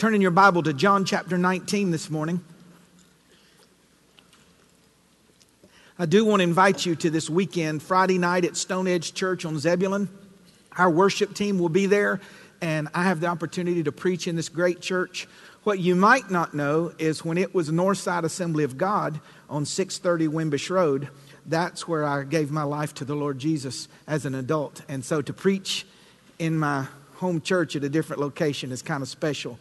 Turn in your Bible to John chapter 19 this morning. I do want to invite you to this weekend, Friday night at Stone Edge Church on Zebulon. Our worship team will be there, and I have the opportunity to preach in this great church. What you might not know is when it was Northside Assembly of God on 630 Wimbish Road, that's where I gave my life to the Lord Jesus as an adult. And so to preach in my home church at a different location is kind of special.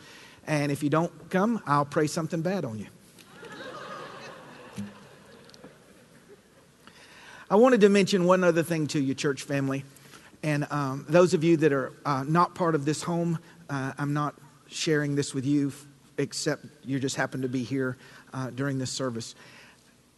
And if you don't come, I'll pray something bad on you. I wanted to mention one other thing to you, church family. And um, those of you that are uh, not part of this home, uh, I'm not sharing this with you, except you just happen to be here uh, during this service.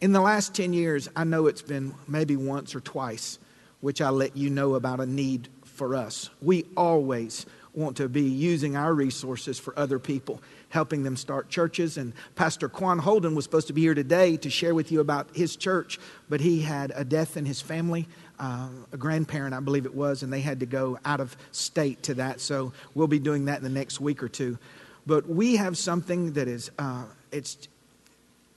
In the last 10 years, I know it's been maybe once or twice, which I let you know about a need for us. We always want to be using our resources for other people, helping them start churches. And Pastor Quan Holden was supposed to be here today to share with you about his church, but he had a death in his family, uh, a grandparent, I believe it was, and they had to go out of state to that. So we'll be doing that in the next week or two. But we have something that is uh, it's,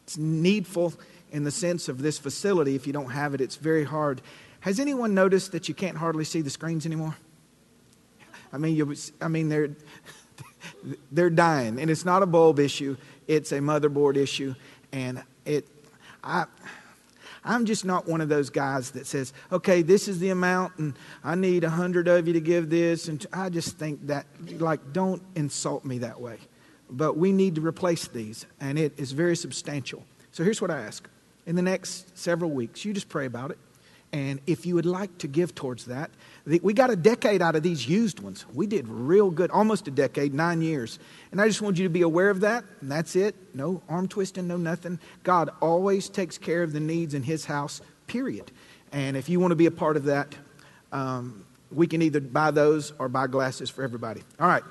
it's needful in the sense of this facility. If you don't have it, it's very hard. Has anyone noticed that you can't hardly see the screens anymore? I mean, you, I mean, they're they're dying, and it's not a bulb issue; it's a motherboard issue, and it. I, I'm just not one of those guys that says, "Okay, this is the amount, and I need a hundred of you to give this." And I just think that, like, don't insult me that way. But we need to replace these, and it is very substantial. So here's what I ask: in the next several weeks, you just pray about it, and if you would like to give towards that, we got a decade out of these used ones. We did real good, almost a decade, nine years. And I just want you to be aware of that. And that's it. No arm twisting, no nothing. God always takes care of the needs in His house, period. And if you want to be a part of that, um, we can either buy those or buy glasses for everybody. All right.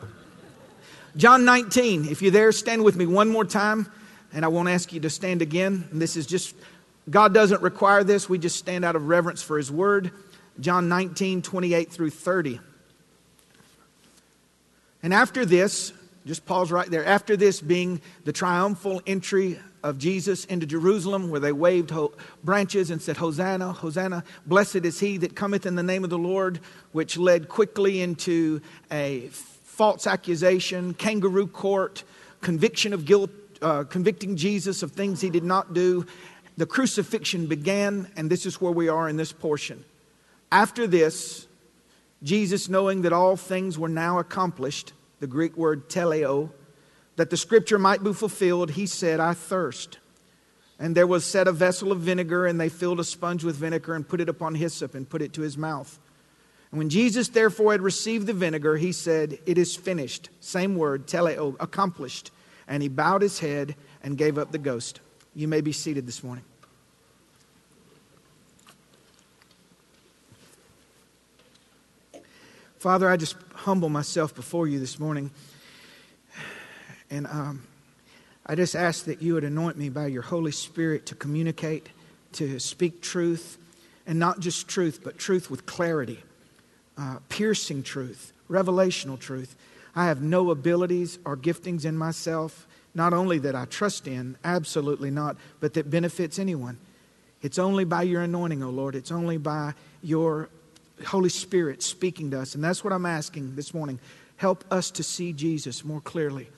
John 19. If you're there, stand with me one more time. And I won't ask you to stand again. And this is just, God doesn't require this. We just stand out of reverence for His word. John 19, 28 through 30. And after this, just pause right there. After this being the triumphal entry of Jesus into Jerusalem, where they waved branches and said, Hosanna, Hosanna, blessed is he that cometh in the name of the Lord, which led quickly into a false accusation, kangaroo court, conviction of guilt, uh, convicting Jesus of things he did not do. The crucifixion began, and this is where we are in this portion. After this, Jesus, knowing that all things were now accomplished, the Greek word teleo, that the scripture might be fulfilled, he said, I thirst. And there was set a vessel of vinegar, and they filled a sponge with vinegar and put it upon hyssop and put it to his mouth. And when Jesus therefore had received the vinegar, he said, It is finished. Same word, teleo, accomplished. And he bowed his head and gave up the ghost. You may be seated this morning. Father, I just humble myself before you this morning. And um, I just ask that you would anoint me by your Holy Spirit to communicate, to speak truth, and not just truth, but truth with clarity, uh, piercing truth, revelational truth. I have no abilities or giftings in myself, not only that I trust in, absolutely not, but that benefits anyone. It's only by your anointing, O oh Lord. It's only by your Holy Spirit speaking to us. And that's what I'm asking this morning. Help us to see Jesus more clearly.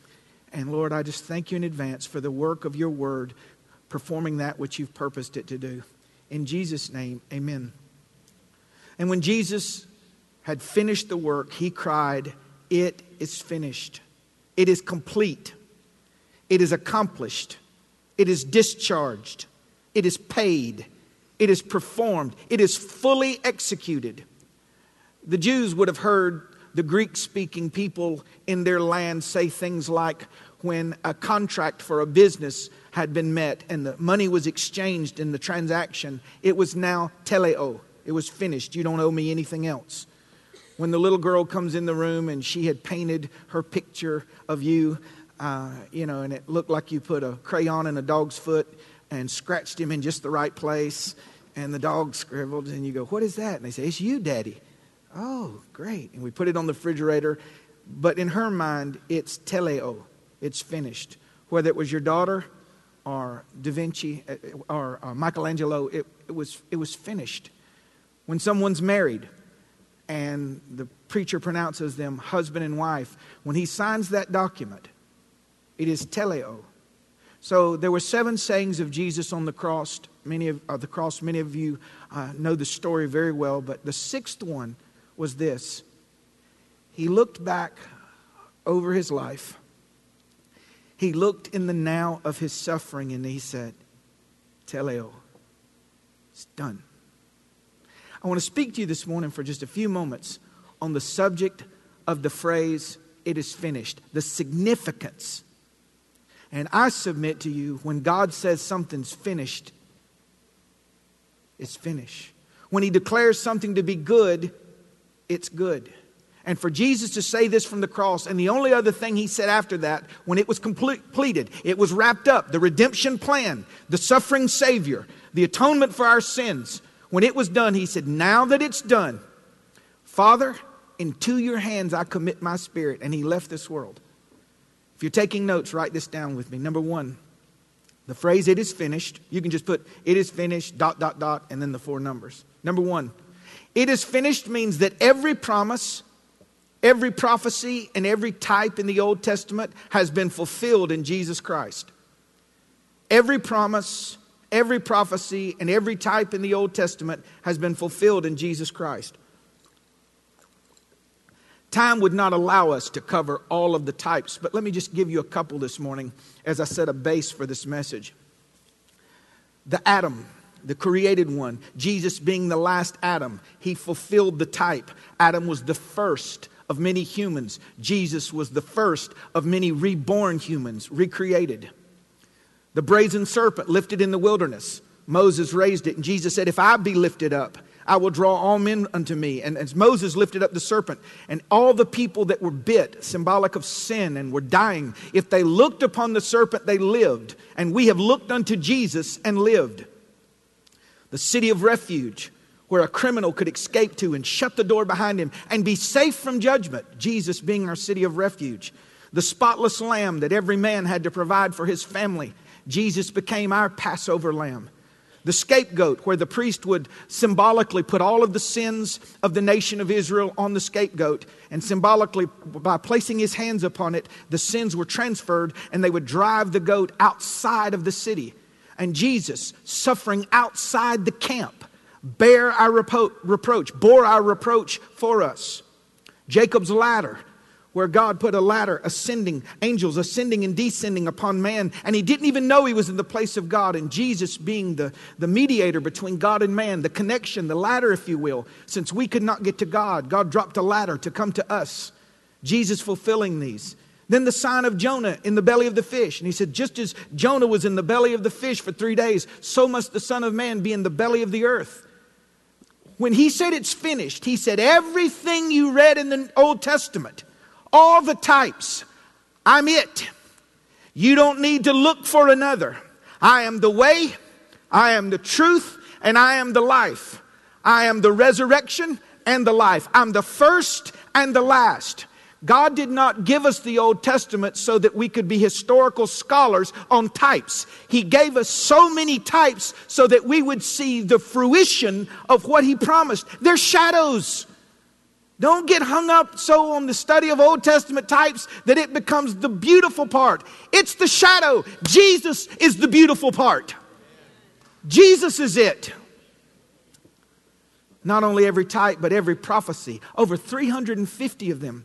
And Lord, I just thank you in advance for the work of your word performing that which you've purposed it to do. In Jesus' name, amen. And when Jesus had finished the work, he cried, It is finished. It is complete. It is accomplished. It is discharged. It is paid. It is performed, it is fully executed. The Jews would have heard the Greek speaking people in their land say things like, when a contract for a business had been met and the money was exchanged in the transaction, it was now teleo. It was finished. You don't owe me anything else. When the little girl comes in the room and she had painted her picture of you, uh, you know, and it looked like you put a crayon in a dog's foot, and scratched him in just the right place. And the dog scribbled, and you go, What is that? And they say, It's you, Daddy. Oh, great. And we put it on the refrigerator. But in her mind, it's teleo. it's finished. Whether it was your daughter or Da Vinci uh, or uh, Michelangelo, it, it, was, it was finished. When someone's married and the preacher pronounces them husband and wife, when he signs that document, it is teleo. So there were seven sayings of Jesus on the cross. Many of uh, the cross, many of you uh, know the story very well, but the sixth one was this. He looked back over his life. He looked in the now of his suffering and he said, Teleo, it's done. I want to speak to you this morning for just a few moments on the subject of the phrase, it is finished, the significance. And I submit to you, when God says something's finished, it's finished. When He declares something to be good, it's good. And for Jesus to say this from the cross, and the only other thing he said after that, when it was completed, it was wrapped up, the redemption plan, the suffering Savior, the atonement for our sins, when it was done, he said, Now that it's done, Father, into your hands I commit my spirit. And he left this world. If you're taking notes, write this down with me. Number one, the phrase it is finished, you can just put it is finished, dot, dot, dot, and then the four numbers. Number one, it is finished means that every promise, Every prophecy and every type in the Old Testament has been fulfilled in Jesus Christ. Every promise, every prophecy, and every type in the Old Testament has been fulfilled in Jesus Christ. Time would not allow us to cover all of the types, but let me just give you a couple this morning as I set a base for this message. The Adam, the created one, Jesus being the last Adam, he fulfilled the type. Adam was the first of many humans. Jesus was the first of many reborn humans, recreated. The brazen serpent lifted in the wilderness. Moses raised it, and Jesus said, If I be lifted up, I will draw all men unto me. And as Moses lifted up the serpent, and all the people that were bit, symbolic of sin, and were dying, if they looked upon the serpent, they lived. And we have looked unto Jesus and lived. The city of refuge, where a criminal could escape to and shut the door behind him and be safe from judgment, Jesus being our city of refuge. The spotless lamb that every man had to provide for his family, Jesus became our Passover lamb. The scapegoat, where the priest would symbolically put all of the sins of the nation of Israel on the scapegoat, and symbolically, by placing his hands upon it, the sins were transferred and they would drive the goat outside of the city. And Jesus, suffering outside the camp, bear our repro- reproach, bore our reproach for us. Jacob's ladder, where God put a ladder ascending, angels ascending and descending upon man, and he didn't even know he was in the place of God. And Jesus being the, the mediator between God and man, the connection, the ladder, if you will, since we could not get to God, God dropped a ladder to come to us. Jesus fulfilling these. Then the sign of Jonah in the belly of the fish. And he said, just as Jonah was in the belly of the fish for three days, so must the Son of Man be in the belly of the earth when he said it's finished, he said everything you read in the Old Testament, all the types, I'm it. You don't need to look for another. I am the way, I am the truth, and I am the life. I am the resurrection and the life. I'm the first and the last. God did not give us the Old Testament so that we could be historical scholars on types. He gave us so many types so that we would see the fruition of what He promised. They're shadows. Don't get hung up so on the study of Old Testament types that it becomes the beautiful part. It's the shadow. Jesus is the beautiful part. Jesus is it. Not only every type, but every prophecy. Over 350 of them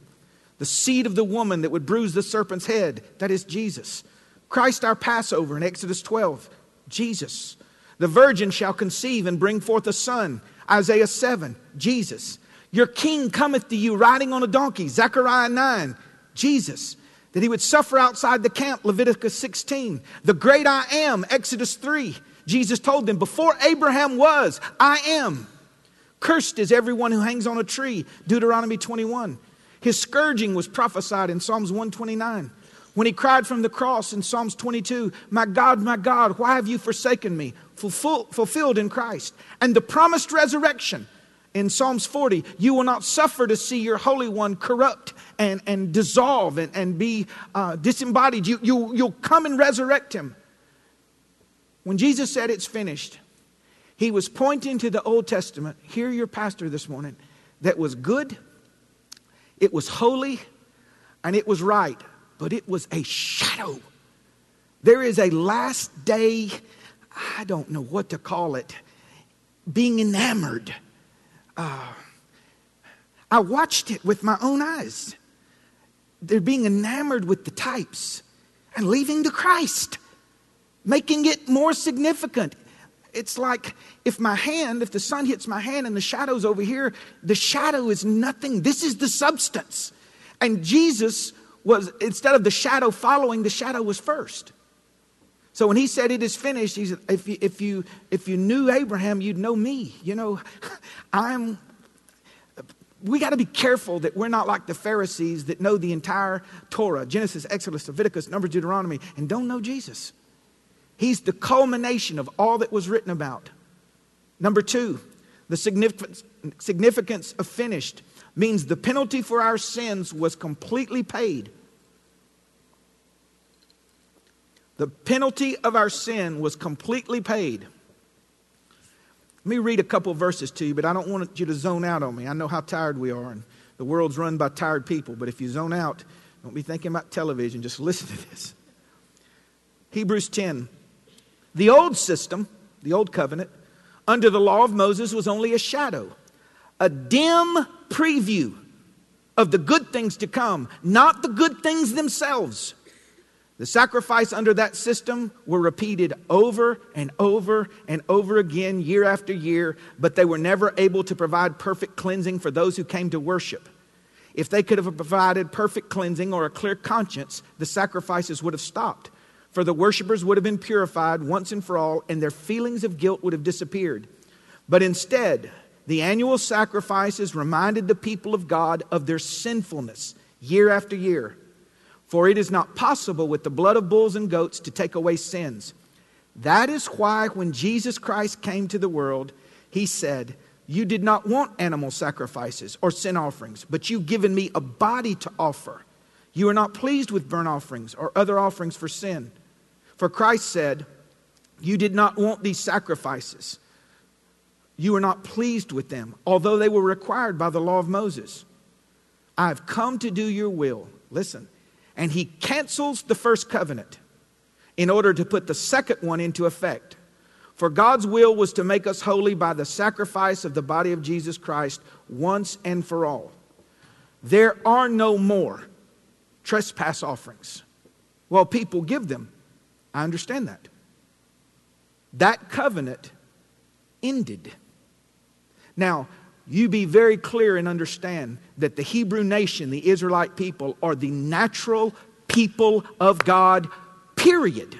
the seed of the woman that would bruise the serpent's head, that is Jesus. Christ our Passover in Exodus 12, Jesus. The virgin shall conceive and bring forth a son, Isaiah 7, Jesus. Your king cometh to you riding on a donkey, Zechariah 9, Jesus. That he would suffer outside the camp, Leviticus 16. The great I am, Exodus 3. Jesus told them, Before Abraham was, I am. Cursed is everyone who hangs on a tree, Deuteronomy 21. His scourging was prophesied in Psalms 129. When he cried from the cross in Psalms 22, My God, my God, why have you forsaken me? Fulfilled in Christ. And the promised resurrection In Psalms 40, you will not suffer to see your Holy One corrupt and, and dissolve and, and be uh, disembodied. You, you, you'll come and resurrect him. When Jesus said it's finished, he was pointing to the Old Testament. Hear your pastor this morning that was good, it was holy, and it was right, but it was a shadow. There is a last day, I don't know what to call it, being enamored. Uh, I watched it with my own eyes. They're being enamored with the types and leaving the Christ, making it more significant. It's like if my hand, if the sun hits my hand and the shadow's over here, the shadow is nothing. This is the substance. And Jesus was, instead of the shadow following, the shadow was first. So when he said it is finished, he said, if you, if you, if you knew Abraham, you'd know me. You know, I'm, we got to be careful that we're not like the Pharisees that know the entire Torah Genesis, Exodus, Leviticus, Numbers, Deuteronomy, and don't know Jesus. He's the culmination of all that was written about. Number two, the significance, significance of finished means the penalty for our sins was completely paid. The penalty of our sin was completely paid. Let me read a couple verses to you, but I don't want you to zone out on me. I know how tired we are, and the world's run by tired people. But if you zone out, don't be thinking about television. Just listen to this. Hebrews 10, the old system, the old covenant, under the law of Moses was only a shadow, a dim preview of the good things to come, not the good things themselves. The sacrifice under that system were repeated over and over and over again, year after year, but they were never able to provide perfect cleansing for those who came to worship. If they could have provided perfect cleansing or a clear conscience, the sacrifices would have stopped for the worshippers would have been purified once and for all, and their feelings of guilt would have disappeared. But instead, the annual sacrifices reminded the people of God of their sinfulness year after year. For it is not possible with the blood of bulls and goats to take away sins. That is why, when Jesus Christ came to the world, he said, You did not want animal sacrifices or sin offerings, but you've given me a body to offer. You are not pleased with burnt offerings or other offerings for sin. For Christ said, You did not want these sacrifices. You were not pleased with them, although they were required by the law of Moses. I have come to do your will. Listen. And he cancels the first covenant in order to put the second one into effect. For God's will was to make us holy by the sacrifice of the body of Jesus Christ once and for all. There are no more trespass offerings. Well, people give them. I understand that. That covenant ended. Now, you be very clear and understand that the Hebrew nation, the Israelite people, are the natural people of God, period.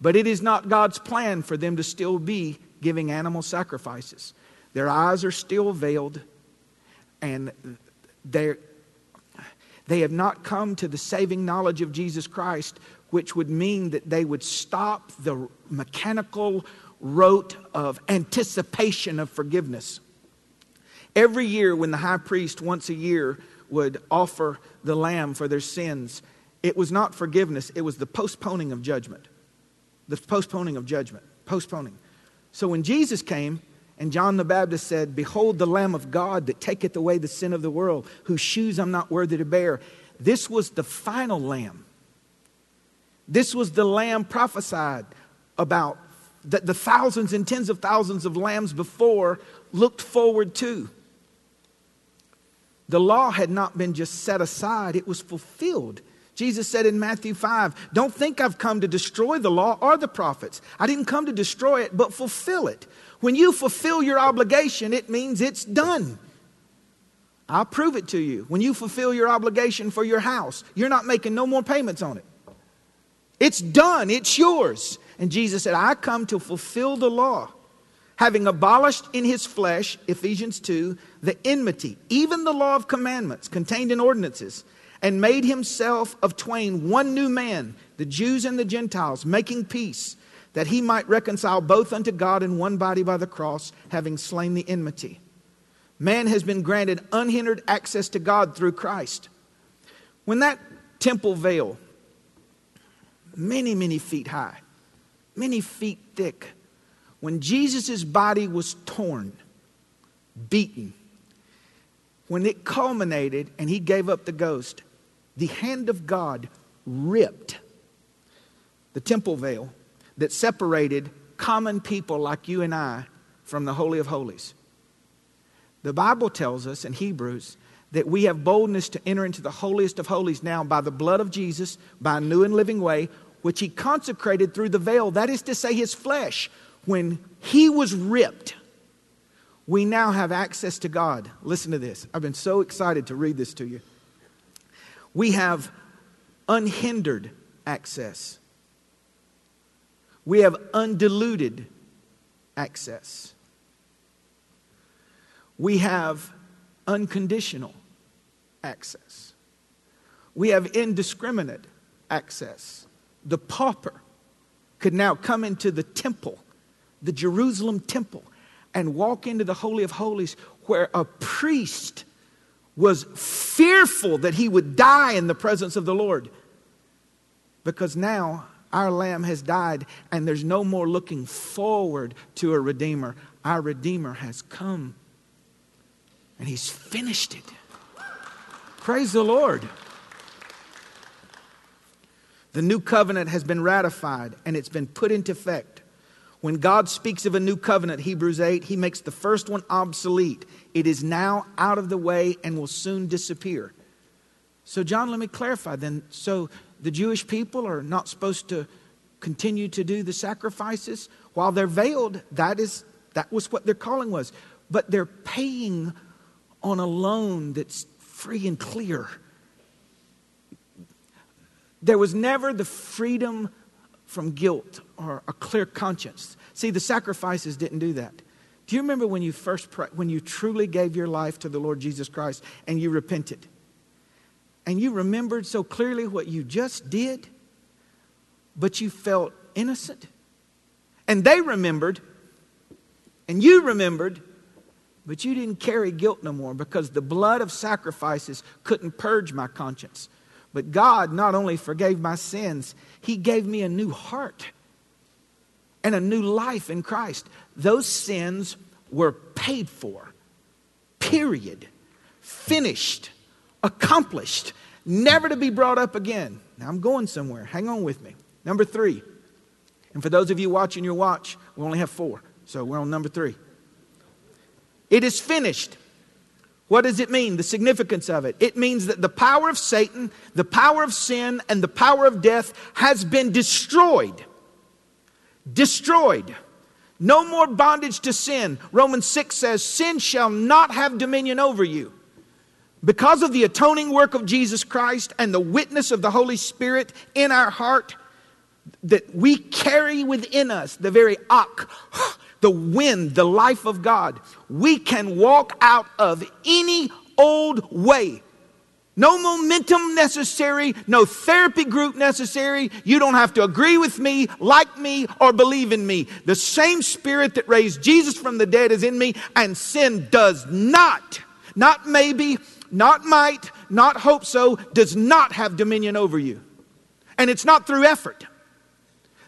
But it is not God's plan for them to still be giving animal sacrifices. Their eyes are still veiled, and they have not come to the saving knowledge of Jesus Christ which would mean that they would stop the mechanical rote of anticipation of forgiveness. Every year, when the high priest once a year would offer the lamb for their sins, it was not forgiveness, it was the postponing of judgment. The postponing of judgment. Postponing. So when Jesus came, and John the Baptist said, Behold the Lamb of God that taketh away the sin of the world, whose shoes I'm not worthy to bear. This was the final lamb. This was the lamb prophesied about that the thousands and tens of thousands of lambs before looked forward to. The law had not been just set aside, it was fulfilled. Jesus said in Matthew 5, Don't think I've come to destroy the law or the prophets. I didn't come to destroy it, but fulfill it. When you fulfill your obligation, it means it's done. I'll prove it to you. When you fulfill your obligation for your house, you're not making no more payments on it. It's done, it's yours. And Jesus said, I come to fulfill the law, having abolished in his flesh, Ephesians 2, the enmity, even the law of commandments contained in ordinances, and made himself of twain one new man, the Jews and the Gentiles, making peace, that he might reconcile both unto God in one body by the cross, having slain the enmity. Man has been granted unhindered access to God through Christ. When that temple veil, many, many feet high, many feet thick, when Jesus' body was torn, beaten, when it culminated and he gave up the ghost, the hand of God ripped the temple veil that separated common people like you and I from the Holy of Holies. The Bible tells us in Hebrews that we have boldness to enter into the holiest of holies now by the blood of Jesus, by a new and living way, which he consecrated through the veil, that is to say, his flesh. When he was ripped, we now have access to God. Listen to this. I've been so excited to read this to you. We have unhindered access, we have undiluted access we have unconditional access. We have indiscriminate access. The pauper could now come into the temple, the Jerusalem temple, and walk into the Holy of Holies where a priest was fearful that he would die in the presence of the Lord. Because now our Lamb has died and there's no more looking forward to a Redeemer. Our Redeemer has come and he's finished it. Praise the Lord. The new covenant has been ratified and it's been put into effect. When God speaks of a new covenant, Hebrews 8, he makes the first one obsolete. It is now out of the way and will soon disappear. So, John, let me clarify then. So, the Jewish people are not supposed to continue to do the sacrifices while they're veiled. That is that was what their calling was. But they're paying on a loan that's free and clear. There was never the freedom from guilt or a clear conscience. See, the sacrifices didn't do that. Do you remember when you first when you truly gave your life to the Lord Jesus Christ and you repented? And you remembered so clearly what you just did, but you felt innocent. And they remembered, and you remembered, but you didn't carry guilt no more because the blood of sacrifices couldn't purge my conscience. But God not only forgave my sins, He gave me a new heart and a new life in Christ. Those sins were paid for, period, finished, accomplished, never to be brought up again. Now I'm going somewhere. Hang on with me. Number three. And for those of you watching your watch, we only have four. So we're on number three. It is finished. What does it mean? The significance of it. It means that the power of Satan, the power of sin, and the power of death has been destroyed. Destroyed. No more bondage to sin. Romans 6 says, Sin shall not have dominion over you. Because of the atoning work of Jesus Christ and the witness of the Holy Spirit in our heart, that we carry within us the very ak, the wind, the life of God, we can walk out of any old way. No momentum necessary, no therapy group necessary. You don't have to agree with me, like me, or believe in me. The same spirit that raised Jesus from the dead is in me, and sin does not, not maybe, not might, not hope so, does not have dominion over you. And it's not through effort.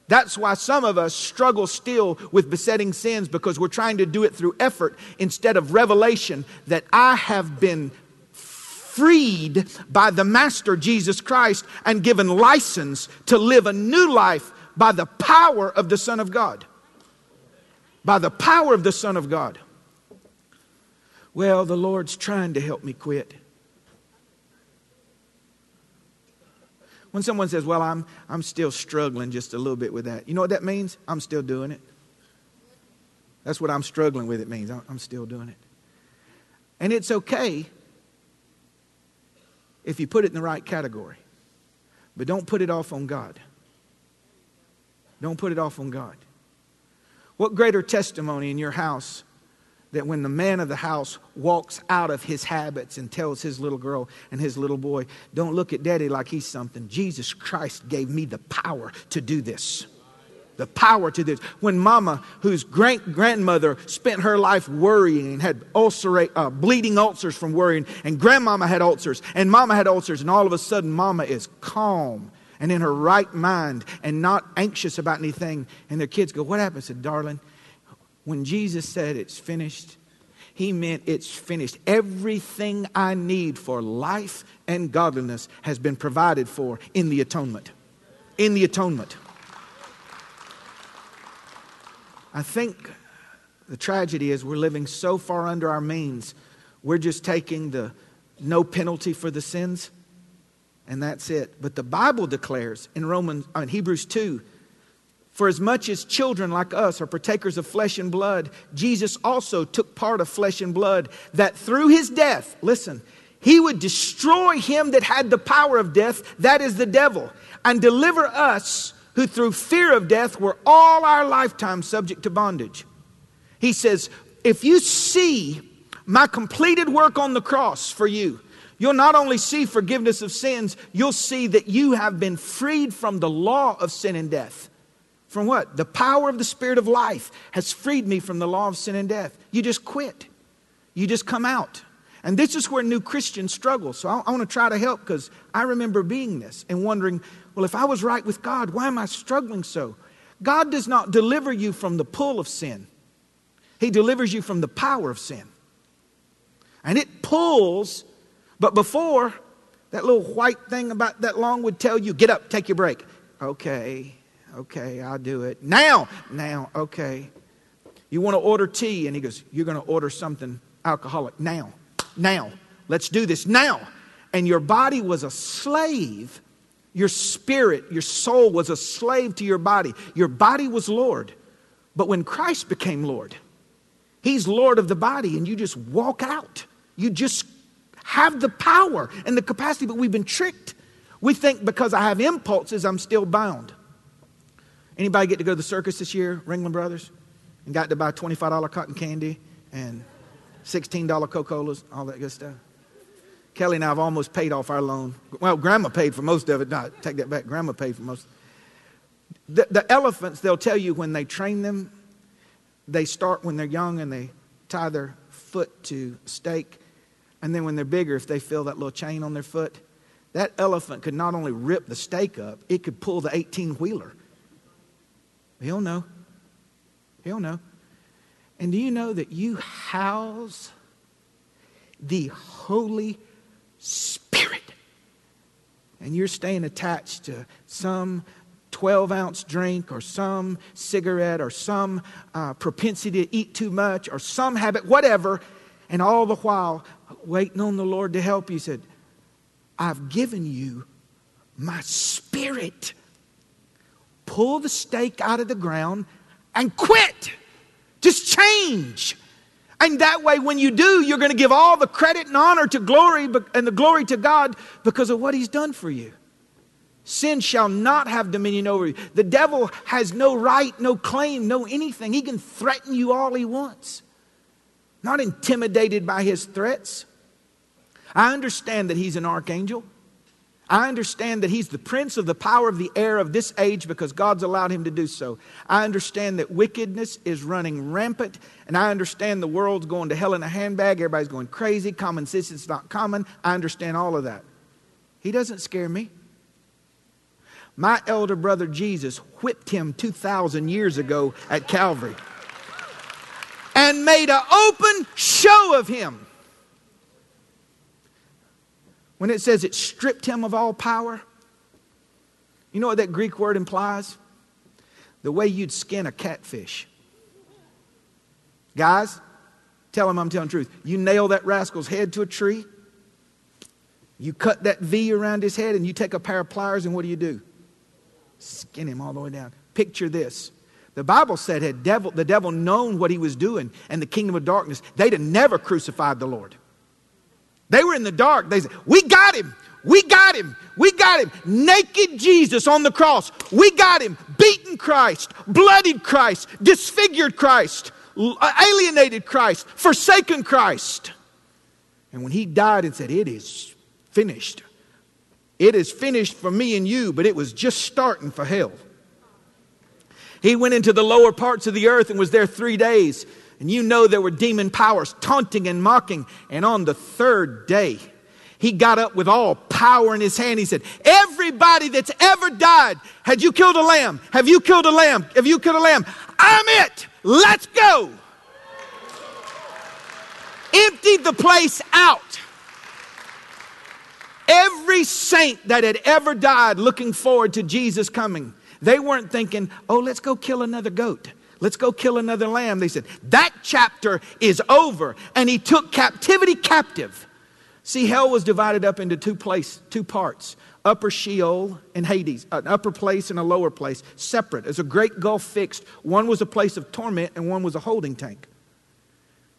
That's why some of us struggle still with besetting sins because we're trying to do it through effort instead of revelation that I have been freed by the Master Jesus Christ and given license to live a new life by the power of the Son of God. By the power of the Son of God. Well, the Lord's trying to help me quit. When someone says, Well, I'm, I'm still struggling just a little bit with that, you know what that means? I'm still doing it. That's what I'm struggling with, it means. I'm still doing it. And it's okay if you put it in the right category, but don't put it off on God. Don't put it off on God. What greater testimony in your house that when the man of the house walks out of his habits and tells his little girl and his little boy, Don't look at daddy like he's something. Jesus Christ gave me the power to do this. the power to this. When mama, whose great grandmother spent her life worrying and had ulcerate, uh, bleeding ulcers from worrying, and grandmama had ulcers, and mama had ulcers, and all of a sudden mama is calm and in her right mind and not anxious about anything. And their kids go, What happened? I said, Darling, when Jesus said it's finished, he meant it's finished. Everything I need for life and godliness has been provided for in the atonement. In the atonement. I think the tragedy is we're living so far under our means, we're just taking the no penalty for the sins, and that's it. But the Bible declares in Romans, uh, in Hebrews 2, for as much as children like us are partakers of flesh and blood, Jesus also took part of flesh and blood, that through his death, listen, he would destroy him that had the power of death, that is the devil, and deliver us who through fear of death were all our lifetime subject to bondage. He says, if you see my completed work on the cross for you, you'll not only see forgiveness of sins, you'll see that you have been freed from the law of sin and death. From what? The power of the Spirit of life has freed me from the law of sin and death. You just quit, you just come out. And this is where new Christians struggle. So I, I want to try to help because I remember being this and wondering, well, if I was right with God, why am I struggling so? God does not deliver you from the pull of sin, He delivers you from the power of sin. And it pulls, but before, that little white thing about that long would tell you, get up, take your break. Okay, okay, I'll do it. Now, now, okay. You want to order tea, and he goes, You're going to order something alcoholic now, now. Let's do this now. And your body was a slave your spirit, your soul was a slave to your body. Your body was Lord. But when Christ became Lord, He's Lord of the body, and you just walk out. You just have the power and the capacity, but we've been tricked. We think because I have impulses, I'm still bound. Anybody get to go to the circus this year, Ringling Brothers? And got to buy $25 cotton candy and $16 Coca-Colas, all that good stuff? Kelly and I have almost paid off our loan. Well, Grandma paid for most of it. No, take that back. Grandma paid for most. The, the elephants, they'll tell you when they train them, they start when they're young and they tie their foot to stake. And then when they're bigger, if they feel that little chain on their foot, that elephant could not only rip the stake up, it could pull the 18 wheeler. He'll know. He'll know. And do you know that you house the Holy Spirit. And you're staying attached to some 12 ounce drink or some cigarette or some uh, propensity to eat too much or some habit, whatever, and all the while waiting on the Lord to help you. said, I've given you my spirit. Pull the stake out of the ground and quit. Just change. And that way, when you do, you're going to give all the credit and honor to glory and the glory to God because of what He's done for you. Sin shall not have dominion over you. The devil has no right, no claim, no anything. He can threaten you all he wants. Not intimidated by his threats. I understand that he's an archangel. I understand that he's the prince of the power of the air of this age because God's allowed him to do so. I understand that wickedness is running rampant, and I understand the world's going to hell in a handbag. Everybody's going crazy. Common sense is not common. I understand all of that. He doesn't scare me. My elder brother Jesus whipped him 2,000 years ago at Calvary and made an open show of him. When it says it stripped him of all power, you know what that Greek word implies? The way you'd skin a catfish. Guys, tell him I'm telling truth. You nail that rascal's head to a tree, you cut that V around his head, and you take a pair of pliers, and what do you do? Skin him all the way down. Picture this. The Bible said had devil, the devil known what he was doing and the kingdom of darkness, they'd have never crucified the Lord. They were in the dark. They said, We got him. We got him. We got him. Naked Jesus on the cross. We got him. Beaten Christ, bloodied Christ, disfigured Christ, uh, alienated Christ, forsaken Christ. And when he died and said, It is finished, it is finished for me and you, but it was just starting for hell. He went into the lower parts of the earth and was there three days. And you know there were demon powers taunting and mocking. And on the third day, he got up with all power in his hand. He said, Everybody that's ever died, had you killed a lamb? Have you killed a lamb? Have you killed a lamb? I'm it. Let's go. Emptied the place out. Every saint that had ever died looking forward to Jesus coming, they weren't thinking, oh, let's go kill another goat. Let's go kill another lamb. They said, that chapter is over. And he took captivity captive. See, hell was divided up into two place, two parts upper Sheol and Hades, an upper place and a lower place, separate. As a great gulf fixed, one was a place of torment and one was a holding tank.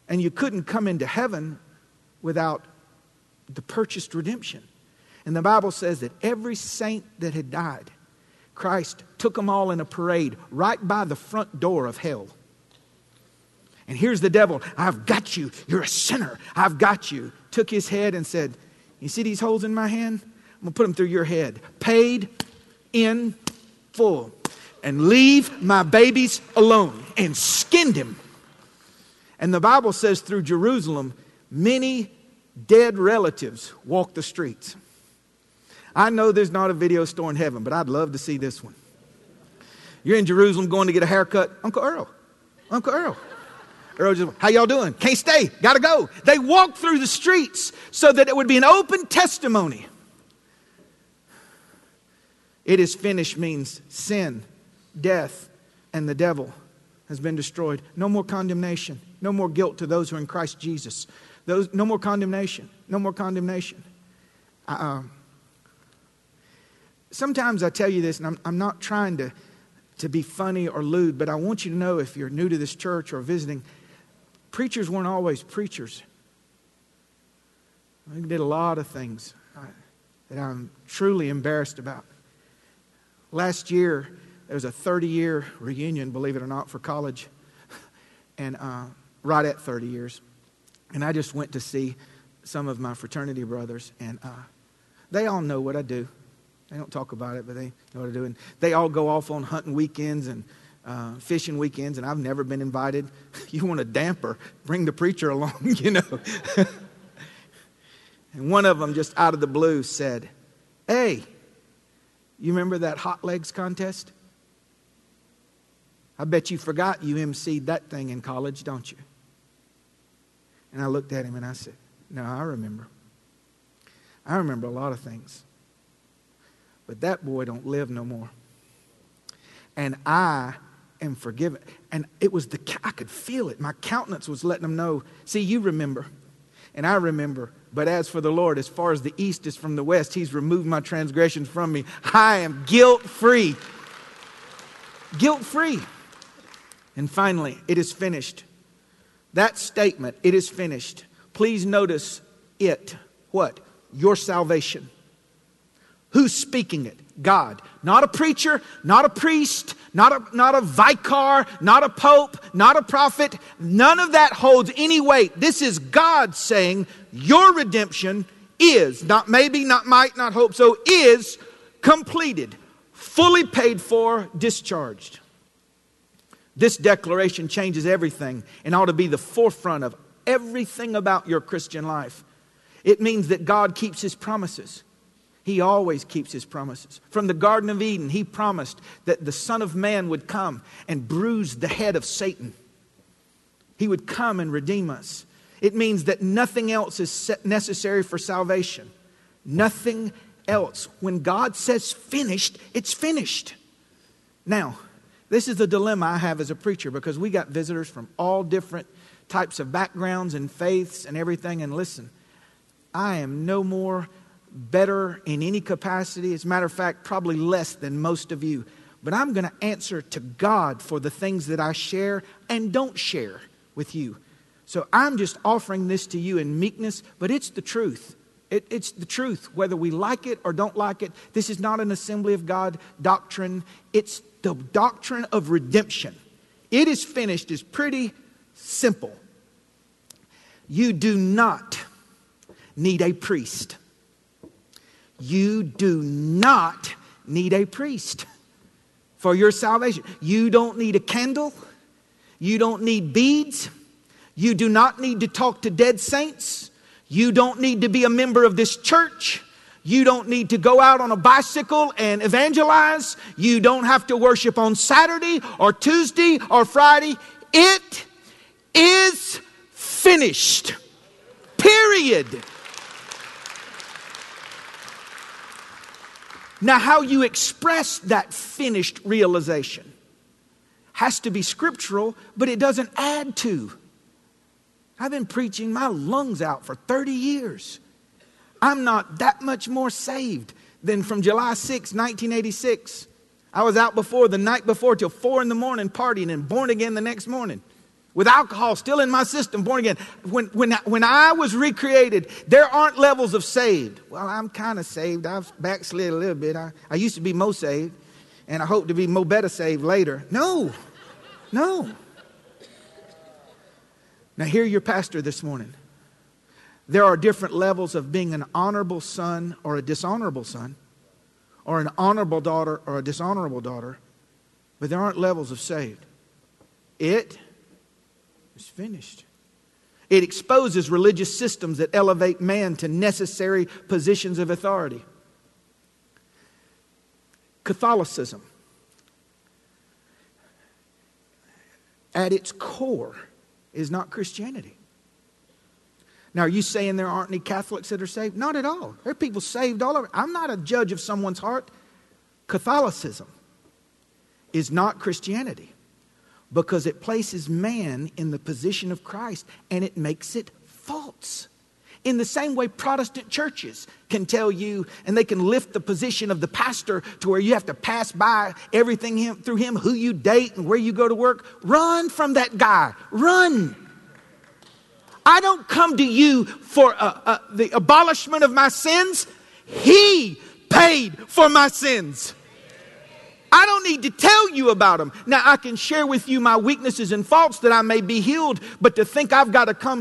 And you couldn't come into heaven without the purchased redemption. And the Bible says that every saint that had died, Christ took them all in a parade right by the front door of hell. And here's the devil I've got you. You're a sinner. I've got you. Took his head and said, You see these holes in my hand? I'm going to put them through your head. Paid in full. And leave my babies alone. And skinned him. And the Bible says through Jerusalem, many dead relatives walked the streets. I know there's not a video store in heaven, but I'd love to see this one. You're in Jerusalem going to get a haircut. Uncle Earl. Uncle Earl. Earl just, how y'all doing? Can't stay. Gotta go. They walked through the streets so that it would be an open testimony. It is finished means sin, death, and the devil has been destroyed. No more condemnation. No more guilt to those who are in Christ Jesus. Those, no more condemnation. No more condemnation. Uh, sometimes I tell you this, and I'm, I'm not trying to, to be funny or lewd, but I want you to know if you're new to this church or visiting, preachers weren't always preachers. They did a lot of things uh, that I'm truly embarrassed about. Last year, there was a 30 year reunion, believe it or not, for college, and uh, right at 30 years. And I just went to see some of my fraternity brothers, and uh, they all know what I do. They don't talk about it, but they know what to do. And they all go off on hunting weekends and uh, fishing weekends, and I've never been invited. You want a damper? Bring the preacher along, you know. and one of them, just out of the blue, said, Hey, you remember that hot legs contest? I bet you forgot you emceed that thing in college, don't you? And I looked at him and I said, No, I remember. I remember a lot of things. But that boy don't live no more. And I am forgiven. And it was the, I could feel it. My countenance was letting them know, see, you remember. And I remember. But as for the Lord, as far as the east is from the west, He's removed my transgressions from me. I am guilt free. Guilt free. And finally, it is finished. That statement, it is finished. Please notice it. What? Your salvation. Who's speaking it? God. Not a preacher, not a priest, not a, not a vicar, not a pope, not a prophet. None of that holds any weight. This is God saying, Your redemption is, not maybe, not might, not hope so, is completed, fully paid for, discharged. This declaration changes everything and ought to be the forefront of everything about your Christian life. It means that God keeps his promises. He always keeps his promises. From the Garden of Eden, he promised that the Son of Man would come and bruise the head of Satan. He would come and redeem us. It means that nothing else is necessary for salvation. Nothing else. When God says finished, it's finished. Now, this is the dilemma I have as a preacher because we got visitors from all different types of backgrounds and faiths and everything. And listen, I am no more better in any capacity. As a matter of fact, probably less than most of you. But I'm going to answer to God for the things that I share and don't share with you. So I'm just offering this to you in meekness, but it's the truth. It, it's the truth, whether we like it or don't like it. This is not an Assembly of God doctrine, it's the doctrine of redemption. It is finished, is pretty simple. You do not need a priest you do not need a priest. for your salvation. You don't need a candle. You don't need beads. You do not need to talk to dead saints. You don't need to be a member of this church. You don't need to go out on a bicycle and evangelize. You don't have to worship on Saturday or Tuesday or Friday. It is finished. Period. Now, how you express that finished realization has to be scriptural, but it doesn't add to. I've been preaching my lungs out for 30 years. I'm not that much more saved than from July 6, 1986. I was out before the night before till four in the morning partying and born again the next morning with alcohol still in my system, born again. When, when, when I was recreated, there aren't levels of saved. Well, I'm kind of saved. I've backslid a little bit. I, I used to be more saved, and I hope to be more better saved later. No, no. Now, hear your pastor this morning. There are different levels of being an honorable son or a dishonorable son, or an honorable daughter or a dishonorable daughter, but there aren't levels of saved. It is finished. It exposes religious systems that elevate man to necessary positions of authority. Catholicism, at its core, is not Christianity. Now, are you saying there aren't any Catholics that are saved? Not at all. There are people saved all over. I'm not a judge of someone's heart. Catholicism is not Christianity because it places man in the position of Christ and it makes it false. In the same way, Protestant churches can tell you, and they can lift the position of the pastor to where you have to pass by everything him, through him, who you date and where you go to work. Run from that guy. Run. I don't come to you for uh, uh, the abolishment of my sins. He paid for my sins. I don't need to tell you about them. Now, I can share with you my weaknesses and faults that I may be healed, but to think I've got to come